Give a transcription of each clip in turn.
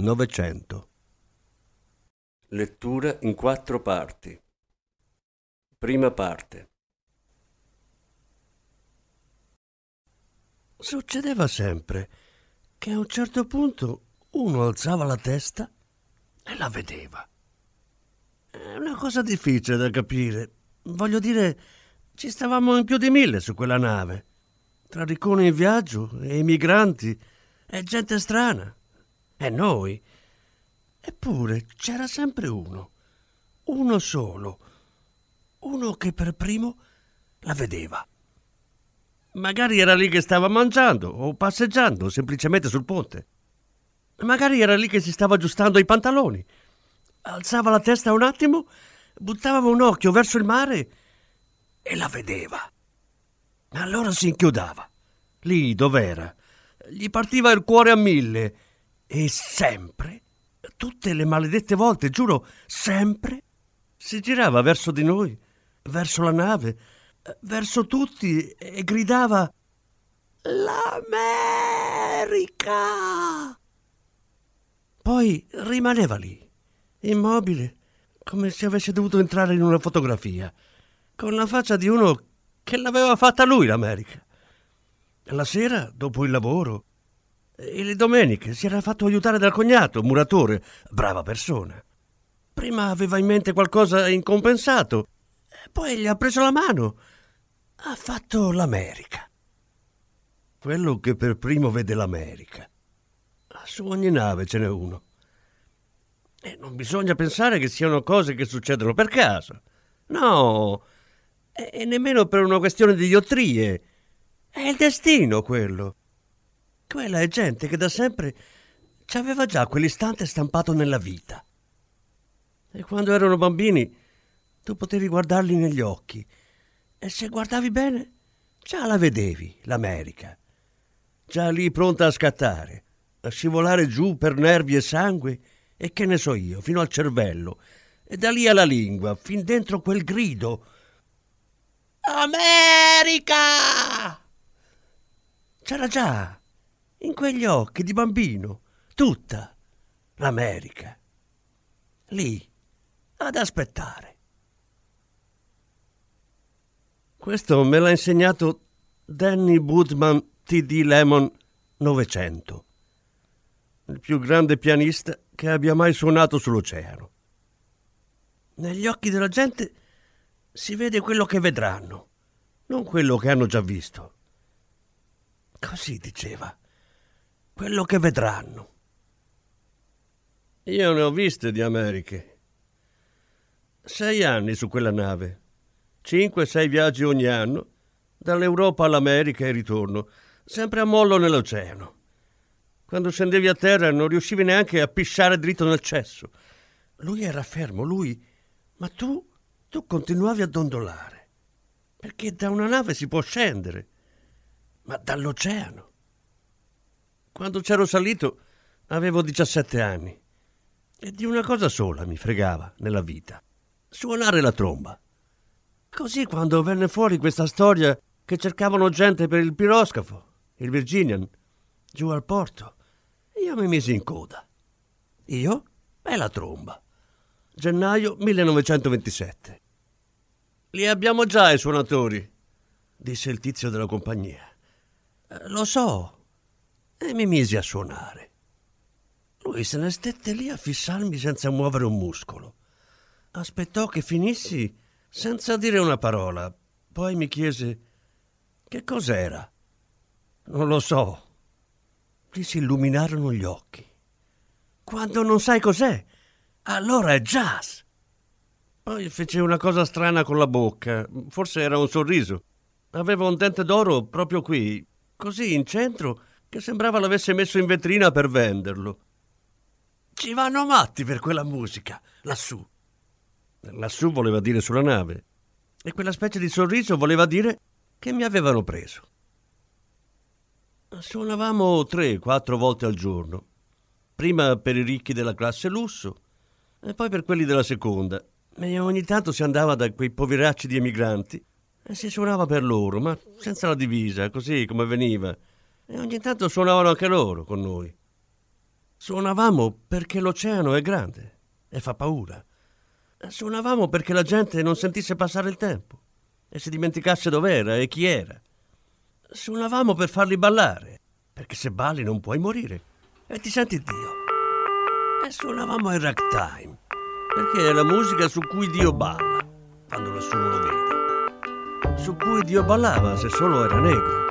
900 Lettura in quattro parti. Prima parte. Succedeva sempre che a un certo punto uno alzava la testa e la vedeva. È una cosa difficile da capire. Voglio dire, ci stavamo in più di mille su quella nave, tra ricconi in viaggio e i migranti e gente strana. E noi? Eppure c'era sempre uno, uno solo, uno che per primo la vedeva. Magari era lì che stava mangiando o passeggiando semplicemente sul ponte. Magari era lì che si stava aggiustando i pantaloni. Alzava la testa un attimo, buttava un occhio verso il mare e la vedeva. Allora si inchiodava. Lì dov'era. Gli partiva il cuore a mille e sempre, tutte le maledette volte, giuro, sempre, si girava verso di noi, verso la nave, verso tutti e gridava L'America! Poi rimaneva lì, immobile, come se avesse dovuto entrare in una fotografia, con la faccia di uno che l'aveva fatta lui l'America. La sera, dopo il lavoro, e le domeniche si era fatto aiutare dal cognato, muratore, brava persona. Prima aveva in mente qualcosa incompensato, poi gli ha preso la mano. Ha fatto l'America. Quello che per primo vede l'America. Su ogni nave ce n'è uno. E non bisogna pensare che siano cose che succedono per caso. No, e nemmeno per una questione di iottrie. È il destino quello. Quella è gente che da sempre ci aveva già quell'istante stampato nella vita. E quando erano bambini tu potevi guardarli negli occhi e se guardavi bene già la vedevi, l'America. Già lì pronta a scattare, a scivolare giù per nervi e sangue e che ne so io, fino al cervello e da lì alla lingua, fin dentro quel grido. America! C'era già in quegli occhi di bambino, tutta l'America. Lì, ad aspettare. Questo me l'ha insegnato Danny Woodman TD Lemon 900, il più grande pianista che abbia mai suonato sull'oceano. Negli occhi della gente si vede quello che vedranno, non quello che hanno già visto. Così diceva quello che vedranno. Io ne ho viste di Americhe. Sei anni su quella nave, cinque, sei viaggi ogni anno, dall'Europa all'America e ritorno, sempre a mollo nell'oceano. Quando scendevi a terra non riuscivi neanche a pisciare dritto nel cesso. Lui era fermo, lui, ma tu, tu continuavi a dondolare. Perché da una nave si può scendere, ma dall'oceano quando c'ero salito avevo 17 anni e di una cosa sola mi fregava nella vita, suonare la tromba. Così quando venne fuori questa storia che cercavano gente per il piroscafo, il Virginian, giù al porto, io mi misi in coda. Io e la tromba. Gennaio 1927. Li abbiamo già i suonatori, disse il tizio della compagnia. Lo so, e mi misi a suonare. Lui se ne stette lì a fissarmi senza muovere un muscolo. Aspettò che finissi senza dire una parola, poi mi chiese che cos'era. Non lo so. Gli si illuminarono gli occhi. Quando non sai cos'è, allora è jazz. Poi fece una cosa strana con la bocca, forse era un sorriso. Aveva un dente d'oro proprio qui, così in centro, che sembrava l'avesse messo in vetrina per venderlo. Ci vanno matti per quella musica, lassù. Lassù voleva dire sulla nave. E quella specie di sorriso voleva dire che mi avevano preso. Suonavamo tre, quattro volte al giorno. Prima per i ricchi della classe lusso e poi per quelli della seconda. E ogni tanto si andava da quei poveracci di emigranti e si suonava per loro, ma senza la divisa, così come veniva. E ogni tanto suonavano anche loro con noi. Suonavamo perché l'oceano è grande e fa paura. Suonavamo perché la gente non sentisse passare il tempo e si dimenticasse dov'era e chi era. Suonavamo per farli ballare, perché se balli non puoi morire e ti senti Dio. E suonavamo il ragtime, perché è la musica su cui Dio balla, quando nessuno lo vede. Su cui Dio ballava se solo era negro.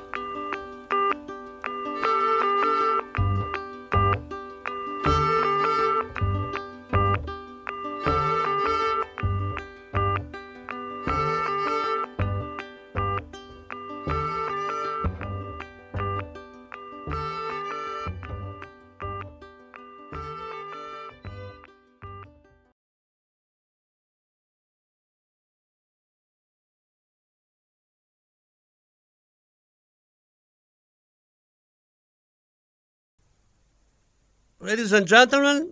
Ladies and gentlemen,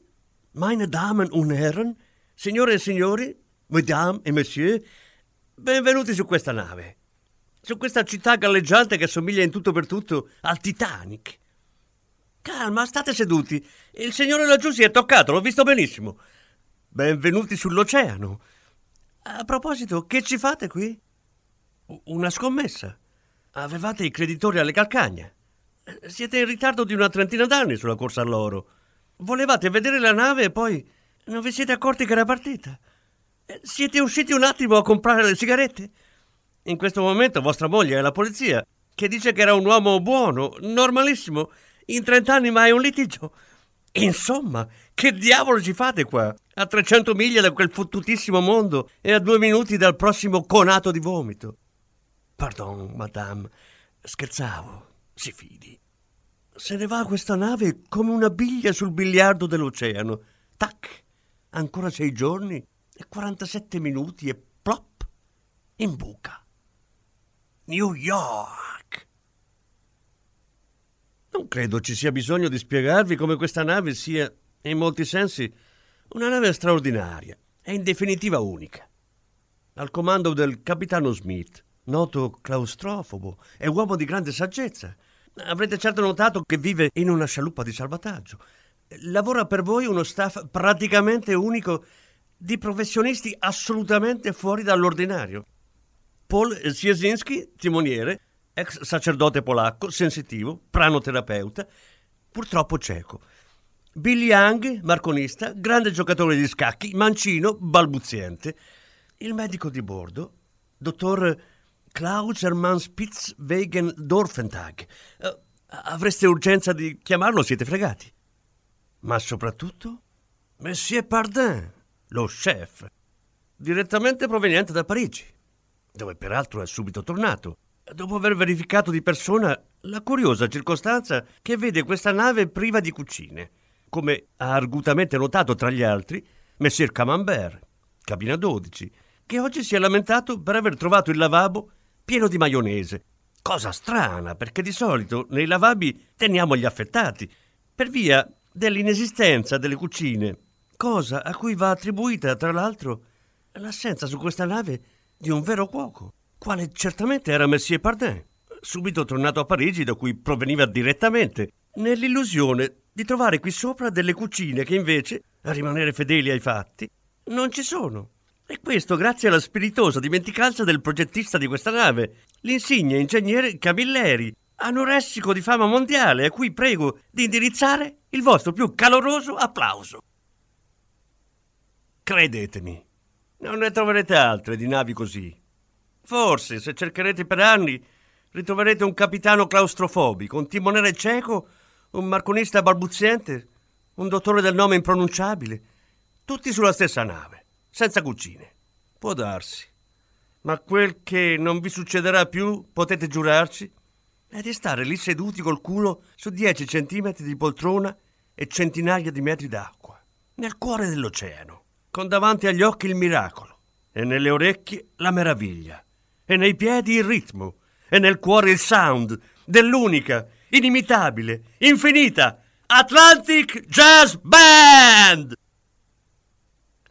meine Damen und Herren, signore e signori, mesdames et messieurs, benvenuti su questa nave. Su questa città galleggiante che somiglia in tutto per tutto al Titanic. Calma, state seduti. Il signore laggiù si è toccato, l'ho visto benissimo. Benvenuti sull'oceano. A proposito, che ci fate qui? Una scommessa. Avevate i creditori alle calcagna. Siete in ritardo di una trentina d'anni sulla corsa all'oro. Volevate vedere la nave e poi non vi siete accorti che era partita. Eh, siete usciti un attimo a comprare le sigarette? In questo momento vostra moglie è la polizia, che dice che era un uomo buono, normalissimo. In trent'anni mai un litigio. Insomma, che diavolo ci fate qua? A 300 miglia da quel fottutissimo mondo e a due minuti dal prossimo conato di vomito. Pardon, madame, scherzavo, si fidi. Se ne va questa nave come una biglia sul biliardo dell'oceano. Tac! Ancora sei giorni e 47 minuti e plop! In buca. New York! Non credo ci sia bisogno di spiegarvi come questa nave sia, in molti sensi, una nave straordinaria e in definitiva unica. Al comando del capitano Smith, noto claustrofobo e uomo di grande saggezza, Avrete certo notato che vive in una scialuppa di salvataggio. Lavora per voi uno staff praticamente unico di professionisti assolutamente fuori dall'ordinario. Paul Siesinski, timoniere, ex sacerdote polacco, sensitivo, pranoterapeuta, purtroppo cieco. Billy Young, marconista, grande giocatore di scacchi, mancino, balbuziente. Il medico di bordo, dottor Klaus Hermann Spitz wegen Dorfentag. Uh, avreste urgenza di chiamarlo, siete fregati. Ma soprattutto, Monsieur Pardin, lo chef, direttamente proveniente da Parigi, dove peraltro è subito tornato, dopo aver verificato di persona la curiosa circostanza che vede questa nave priva di cucine, come ha argutamente notato tra gli altri Monsieur Camembert, cabina 12, che oggi si è lamentato per aver trovato il lavabo pieno di maionese. Cosa strana, perché di solito nei lavabbi teniamo gli affettati, per via dell'inesistenza delle cucine, cosa a cui va attribuita, tra l'altro, l'assenza su questa nave di un vero cuoco, quale certamente era Messie Pardin, subito tornato a Parigi da cui proveniva direttamente, nell'illusione di trovare qui sopra delle cucine che invece, a rimanere fedeli ai fatti, non ci sono. E questo grazie alla spiritosa dimenticanza del progettista di questa nave, l'insigne ingegnere Camilleri, anoressico di fama mondiale, a cui prego di indirizzare il vostro più caloroso applauso. Credetemi, non ne troverete altre di navi così. Forse, se cercherete per anni, ritroverete un capitano claustrofobico, un timoniere cieco, un marconista balbuziente, un dottore del nome impronunciabile, tutti sulla stessa nave senza cucine. Può darsi. Ma quel che non vi succederà più, potete giurarci, è di stare lì seduti col culo su 10 centimetri di poltrona e centinaia di metri d'acqua. nel cuore dell'oceano, con davanti agli occhi il miracolo, e nelle orecchie la meraviglia, e nei piedi il ritmo, e nel cuore il sound dell'unica, inimitabile, infinita Atlantic Jazz Band!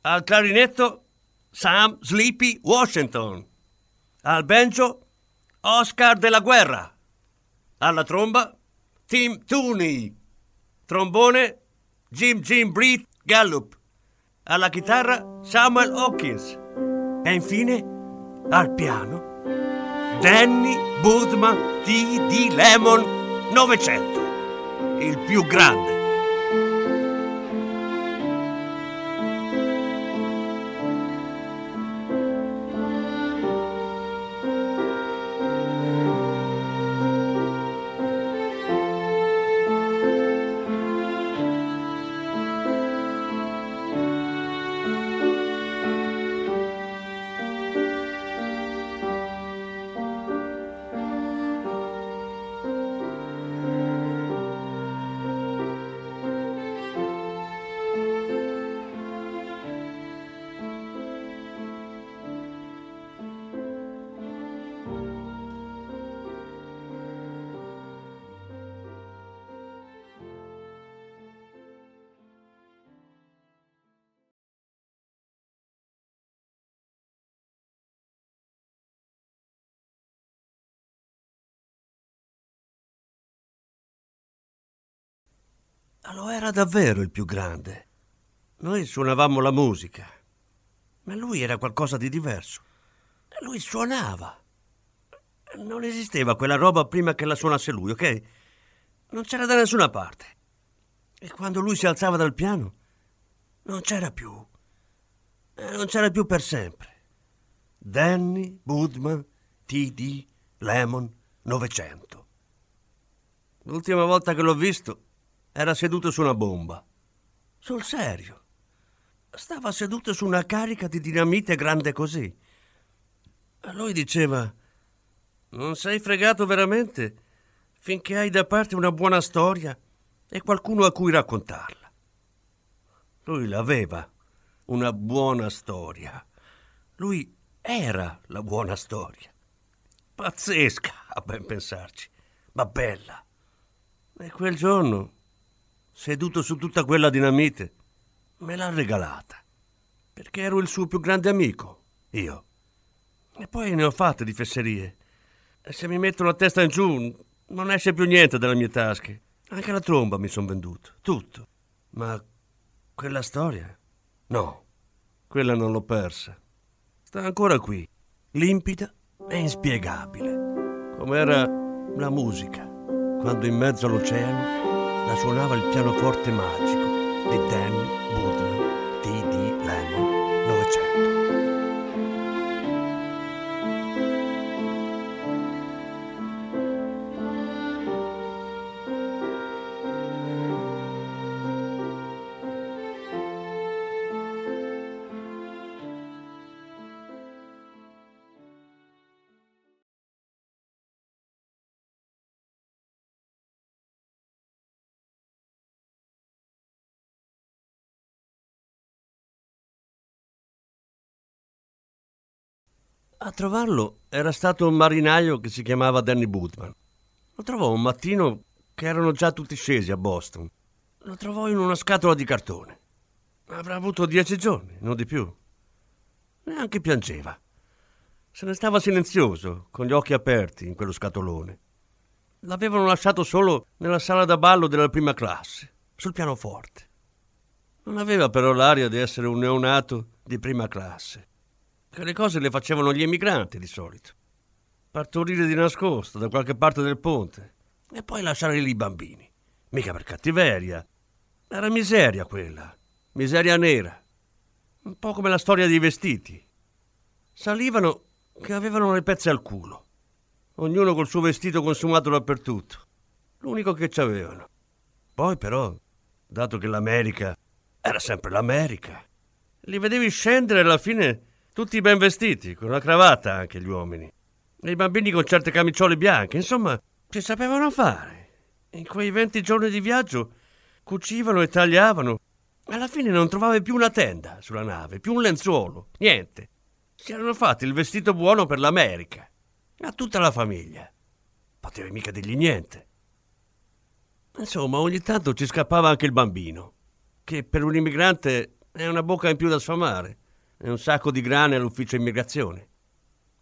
Al clarinetto Sam Sleepy Washington. Al banjo Oscar della Guerra. Alla tromba Tim Tooney. Trombone Jim Jim Breed Gallup. Alla chitarra Samuel Hawkins. E infine al piano Danny Budman D.D. Lemon 900. Il più grande. Lo era davvero il più grande. Noi suonavamo la musica, ma lui era qualcosa di diverso. Lui suonava. Non esisteva quella roba prima che la suonasse lui, ok? Non c'era da nessuna parte. E quando lui si alzava dal piano, non c'era più. Non c'era più per sempre. Danny, Budman, TD, Lemon, 900. L'ultima volta che l'ho visto era seduto su una bomba. Sul serio. Stava seduto su una carica di dinamite grande così. E lui diceva: Non sei fregato veramente finché hai da parte una buona storia e qualcuno a cui raccontarla. Lui l'aveva, una buona storia. Lui era la buona storia. Pazzesca, a ben pensarci, ma bella. E quel giorno seduto su tutta quella dinamite, me l'ha regalata. Perché ero il suo più grande amico, io. E poi ne ho fatte di fesserie. E se mi metto la testa in giù, non esce più niente dalle mie tasche. Anche la tromba mi sono venduto, tutto. Ma quella storia? No, quella non l'ho persa. Sta ancora qui, limpida e inspiegabile, come era la musica, quando in mezzo all'oceano la suonava il pianoforte magico di Danny A trovarlo era stato un marinaio che si chiamava Danny Bootman. Lo trovò un mattino che erano già tutti scesi a Boston. Lo trovò in una scatola di cartone. Avrà avuto dieci giorni, non di più. Neanche piangeva. Se ne stava silenzioso, con gli occhi aperti in quello scatolone. L'avevano lasciato solo nella sala da ballo della prima classe, sul pianoforte. Non aveva però l'aria di essere un neonato di prima classe che le cose le facevano gli emigranti di solito. Partorire di nascosto da qualche parte del ponte e poi lasciare lì i bambini. Mica per cattiveria. Era miseria quella, miseria nera. Un po' come la storia dei vestiti. Salivano che avevano le pezze al culo. Ognuno col suo vestito consumato dappertutto. L'unico che c'avevano. Poi però, dato che l'America era sempre l'America, li vedevi scendere alla fine tutti ben vestiti, con la cravatta anche gli uomini. E i bambini con certe camiciole bianche. Insomma, ci sapevano fare. In quei venti giorni di viaggio cucivano e tagliavano Alla fine non trovavi più una tenda sulla nave, più un lenzuolo, niente. Si erano fatti il vestito buono per l'America. A tutta la famiglia. Potevi mica dirgli niente. Insomma, ogni tanto ci scappava anche il bambino, che per un immigrante è una bocca in più da sfamare e un sacco di grane all'ufficio immigrazione.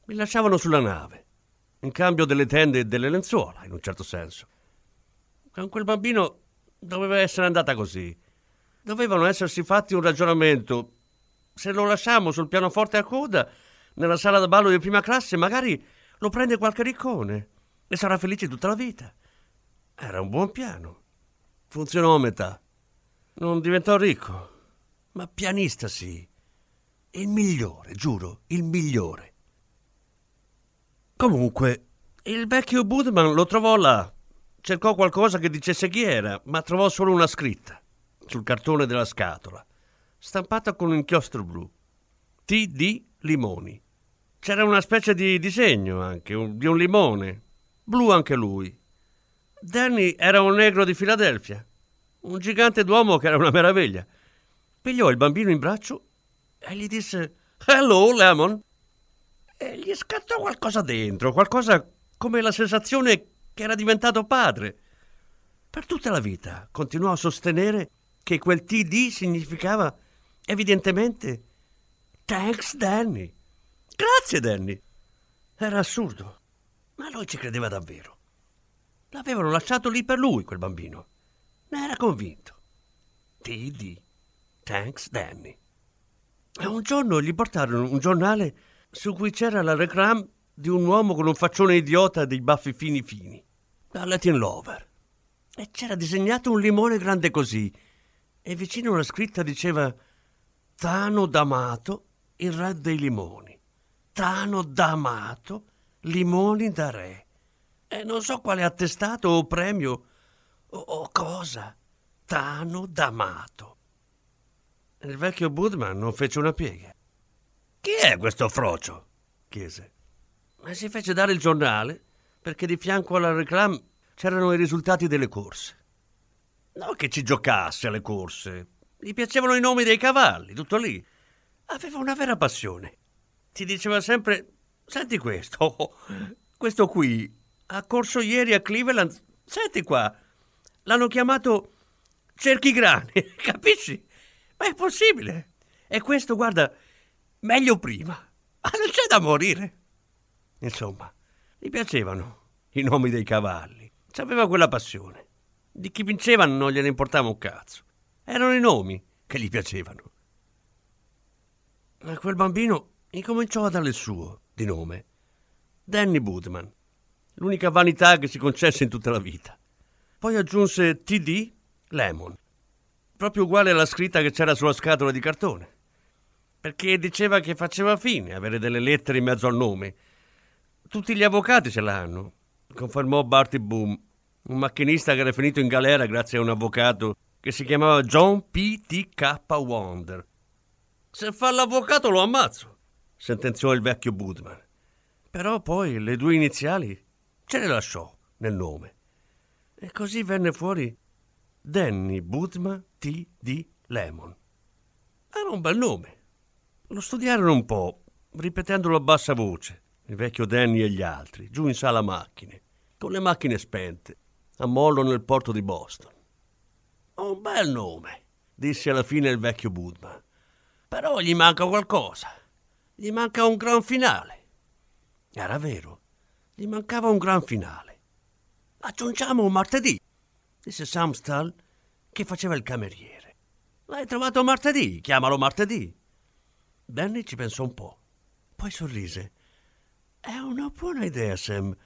Mi lasciavano sulla nave, in cambio delle tende e delle lenzuola, in un certo senso. Con quel bambino doveva essere andata così. Dovevano essersi fatti un ragionamento. Se lo lasciamo sul pianoforte a coda, nella sala da ballo di prima classe, magari lo prende qualche riccone e sarà felice tutta la vita. Era un buon piano. Funzionò a metà. Non diventò ricco, ma pianista sì. Il migliore, giuro, il migliore. Comunque, il vecchio Budman lo trovò là. Cercò qualcosa che dicesse chi era, ma trovò solo una scritta sul cartone della scatola, stampata con un inchiostro blu. T.D. Limoni. C'era una specie di disegno anche, un, di un limone, blu anche lui. Danny era un negro di Filadelfia, un gigante d'uomo che era una meraviglia. Pigliò il bambino in braccio e gli disse Hello, Lemon. E gli scattò qualcosa dentro, qualcosa come la sensazione che era diventato padre. Per tutta la vita continuò a sostenere che quel TD significava evidentemente Thanks Danny. Grazie Danny. Era assurdo, ma lui ci credeva davvero. L'avevano lasciato lì per lui quel bambino. Ne era convinto. TD. Thanks Danny. E un giorno gli portarono un giornale su cui c'era la reclam di un uomo con un faccione idiota dei baffi fini fini, da Latin Lover. E c'era disegnato un limone grande così, e vicino la scritta diceva Tano D'Amato, il re dei limoni. Tano D'Amato, limoni da re. E non so quale attestato o premio o, o cosa. Tano D'Amato. Il vecchio Budman non fece una piega. Chi è questo frocio? chiese. E si fece dare il giornale perché di fianco alla reclam c'erano i risultati delle corse. Non che ci giocasse alle corse. Gli piacevano i nomi dei cavalli, tutto lì. Aveva una vera passione. Ti diceva sempre: Senti questo, oh, questo qui ha corso ieri a Cleveland. Senti qua, l'hanno chiamato Cerchigrani, capisci? Ma è possibile. E questo, guarda, meglio prima. Ma non c'è da morire. Insomma, gli piacevano i nomi dei cavalli. C'aveva quella passione. Di chi vinceva non gliene importava un cazzo. Erano i nomi che gli piacevano. Ma quel bambino incominciò a darle il suo, di nome. Danny Budman. L'unica vanità che si concesse in tutta la vita. Poi aggiunse TD Lemon proprio uguale alla scritta che c'era sulla scatola di cartone. Perché diceva che faceva fine avere delle lettere in mezzo al nome. Tutti gli avvocati ce l'hanno, confermò Barty Boom, un macchinista che era finito in galera grazie a un avvocato che si chiamava John P. T. K. Wonder. Se fa l'avvocato lo ammazzo, sentenziò il vecchio Budman. Però poi le due iniziali ce le lasciò nel nome. E così venne fuori Danny Budman T.D. Lemon. Era un bel nome. Lo studiarono un po', ripetendolo a bassa voce, il vecchio Danny e gli altri, giù in sala macchine, con le macchine spente, a mollo nel porto di Boston. Un bel nome, disse alla fine il vecchio Budman. Però gli manca qualcosa. Gli manca un gran finale. Era vero, gli mancava un gran finale. Aggiungiamo un martedì disse Samstal che faceva il cameriere. L'hai trovato martedì, chiamalo martedì. Danny ci pensò un po', poi sorrise. È una buona idea, Sam.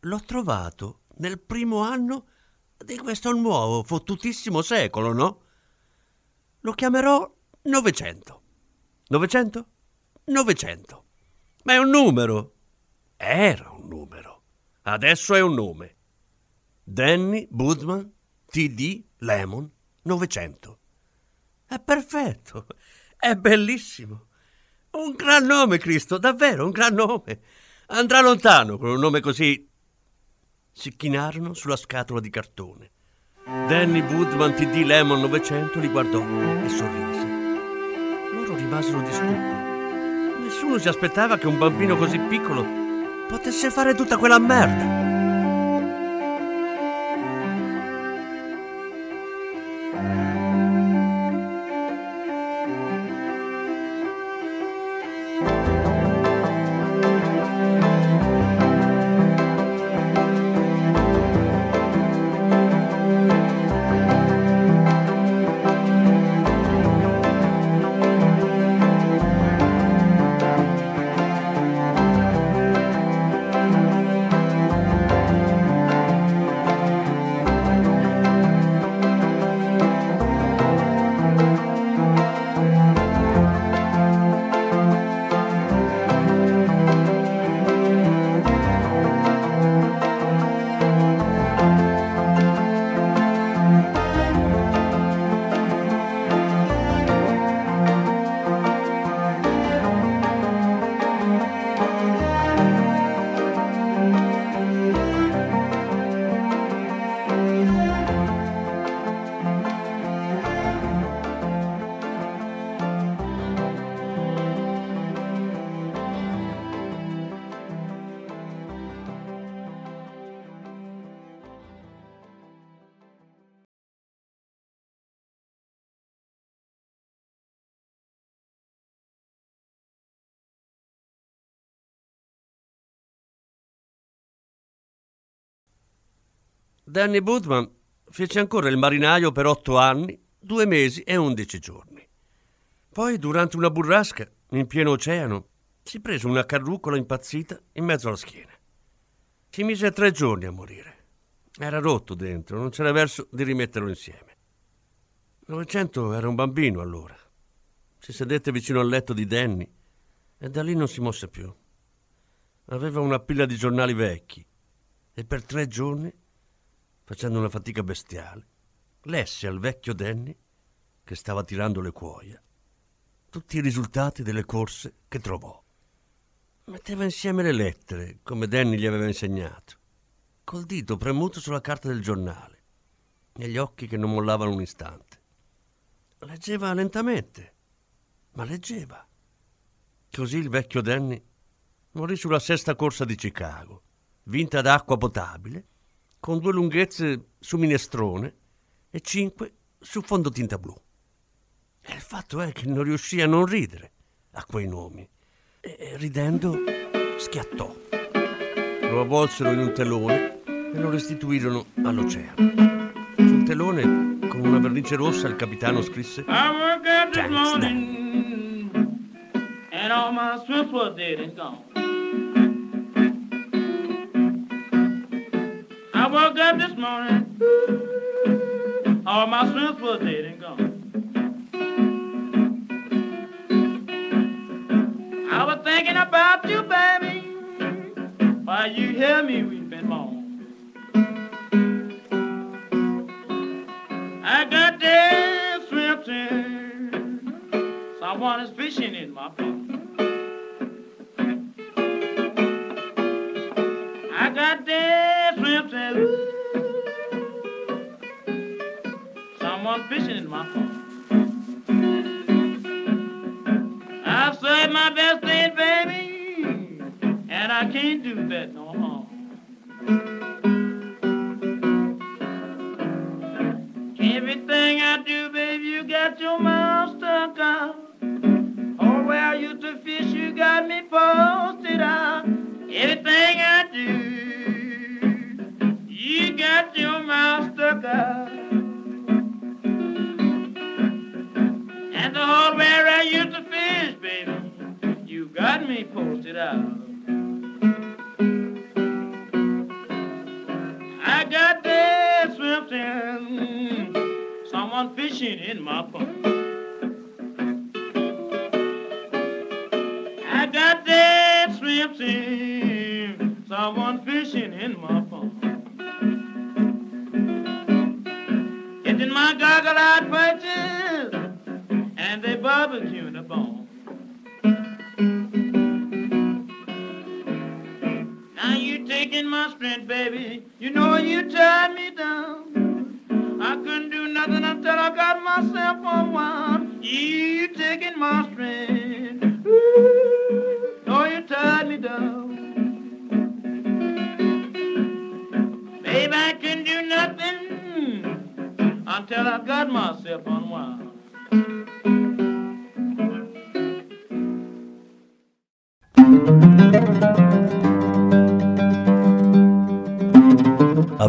L'ho trovato nel primo anno di questo nuovo fottutissimo secolo, no? Lo chiamerò Novecento. Novecento? Novecento. Ma è un numero. Era un numero. Adesso è un nome. Danny Budman TD Lemon 900. È perfetto, è bellissimo. Un gran nome, Cristo, davvero un gran nome. Andrà lontano con un nome così. Si chinarono sulla scatola di cartone. Danny Woodman TD Lemon 900 li guardò e sorrise. Loro rimasero di stucco. Nessuno si aspettava che un bambino così piccolo potesse fare tutta quella merda. Danny Woodman fece ancora il marinaio per otto anni, due mesi e undici giorni. Poi, durante una burrasca, in pieno oceano, si prese una carrucola impazzita in mezzo alla schiena. Ci mise tre giorni a morire. Era rotto dentro, non c'era verso di rimetterlo insieme. Novecento era un bambino allora. Si sedette vicino al letto di Danny e da lì non si mosse più. Aveva una pila di giornali vecchi e per tre giorni facendo una fatica bestiale, lesse al vecchio Danny, che stava tirando le cuoia, tutti i risultati delle corse che trovò. Metteva insieme le lettere, come Danny gli aveva insegnato, col dito premuto sulla carta del giornale, e gli occhi che non mollavano un istante. Leggeva lentamente, ma leggeva. Così il vecchio Danny morì sulla sesta corsa di Chicago, vinta ad acqua potabile con due lunghezze su minestrone e cinque su fondotinta blu. E il fatto è che non riuscì a non ridere a quei nomi e ridendo schiattò. Lo avvolsero in un telone e lo restituirono all'oceano. Sul telone, con una vernice rossa, il capitano scrisse Thanks, Dan. And all my swift were dead and gone. Woke up this morning, all my strength was dead and gone. I was thinking about you, baby, while you hear me weeping moan. I got there swimming, someone is fishing in my pond. In my. I've served my best day, baby, and I can't do that got me posted out. I got that swimming, someone fishing in my pond. I got that swimming, someone fishing in my pond. Getting in my goggle-eyed purchase, and they barbecuing taking my strength, baby. You know you tied me down. I couldn't do nothing until I got myself on one. You taking my strength. Ooh, oh, you tied me down. Baby, I couldn't do nothing until I got myself on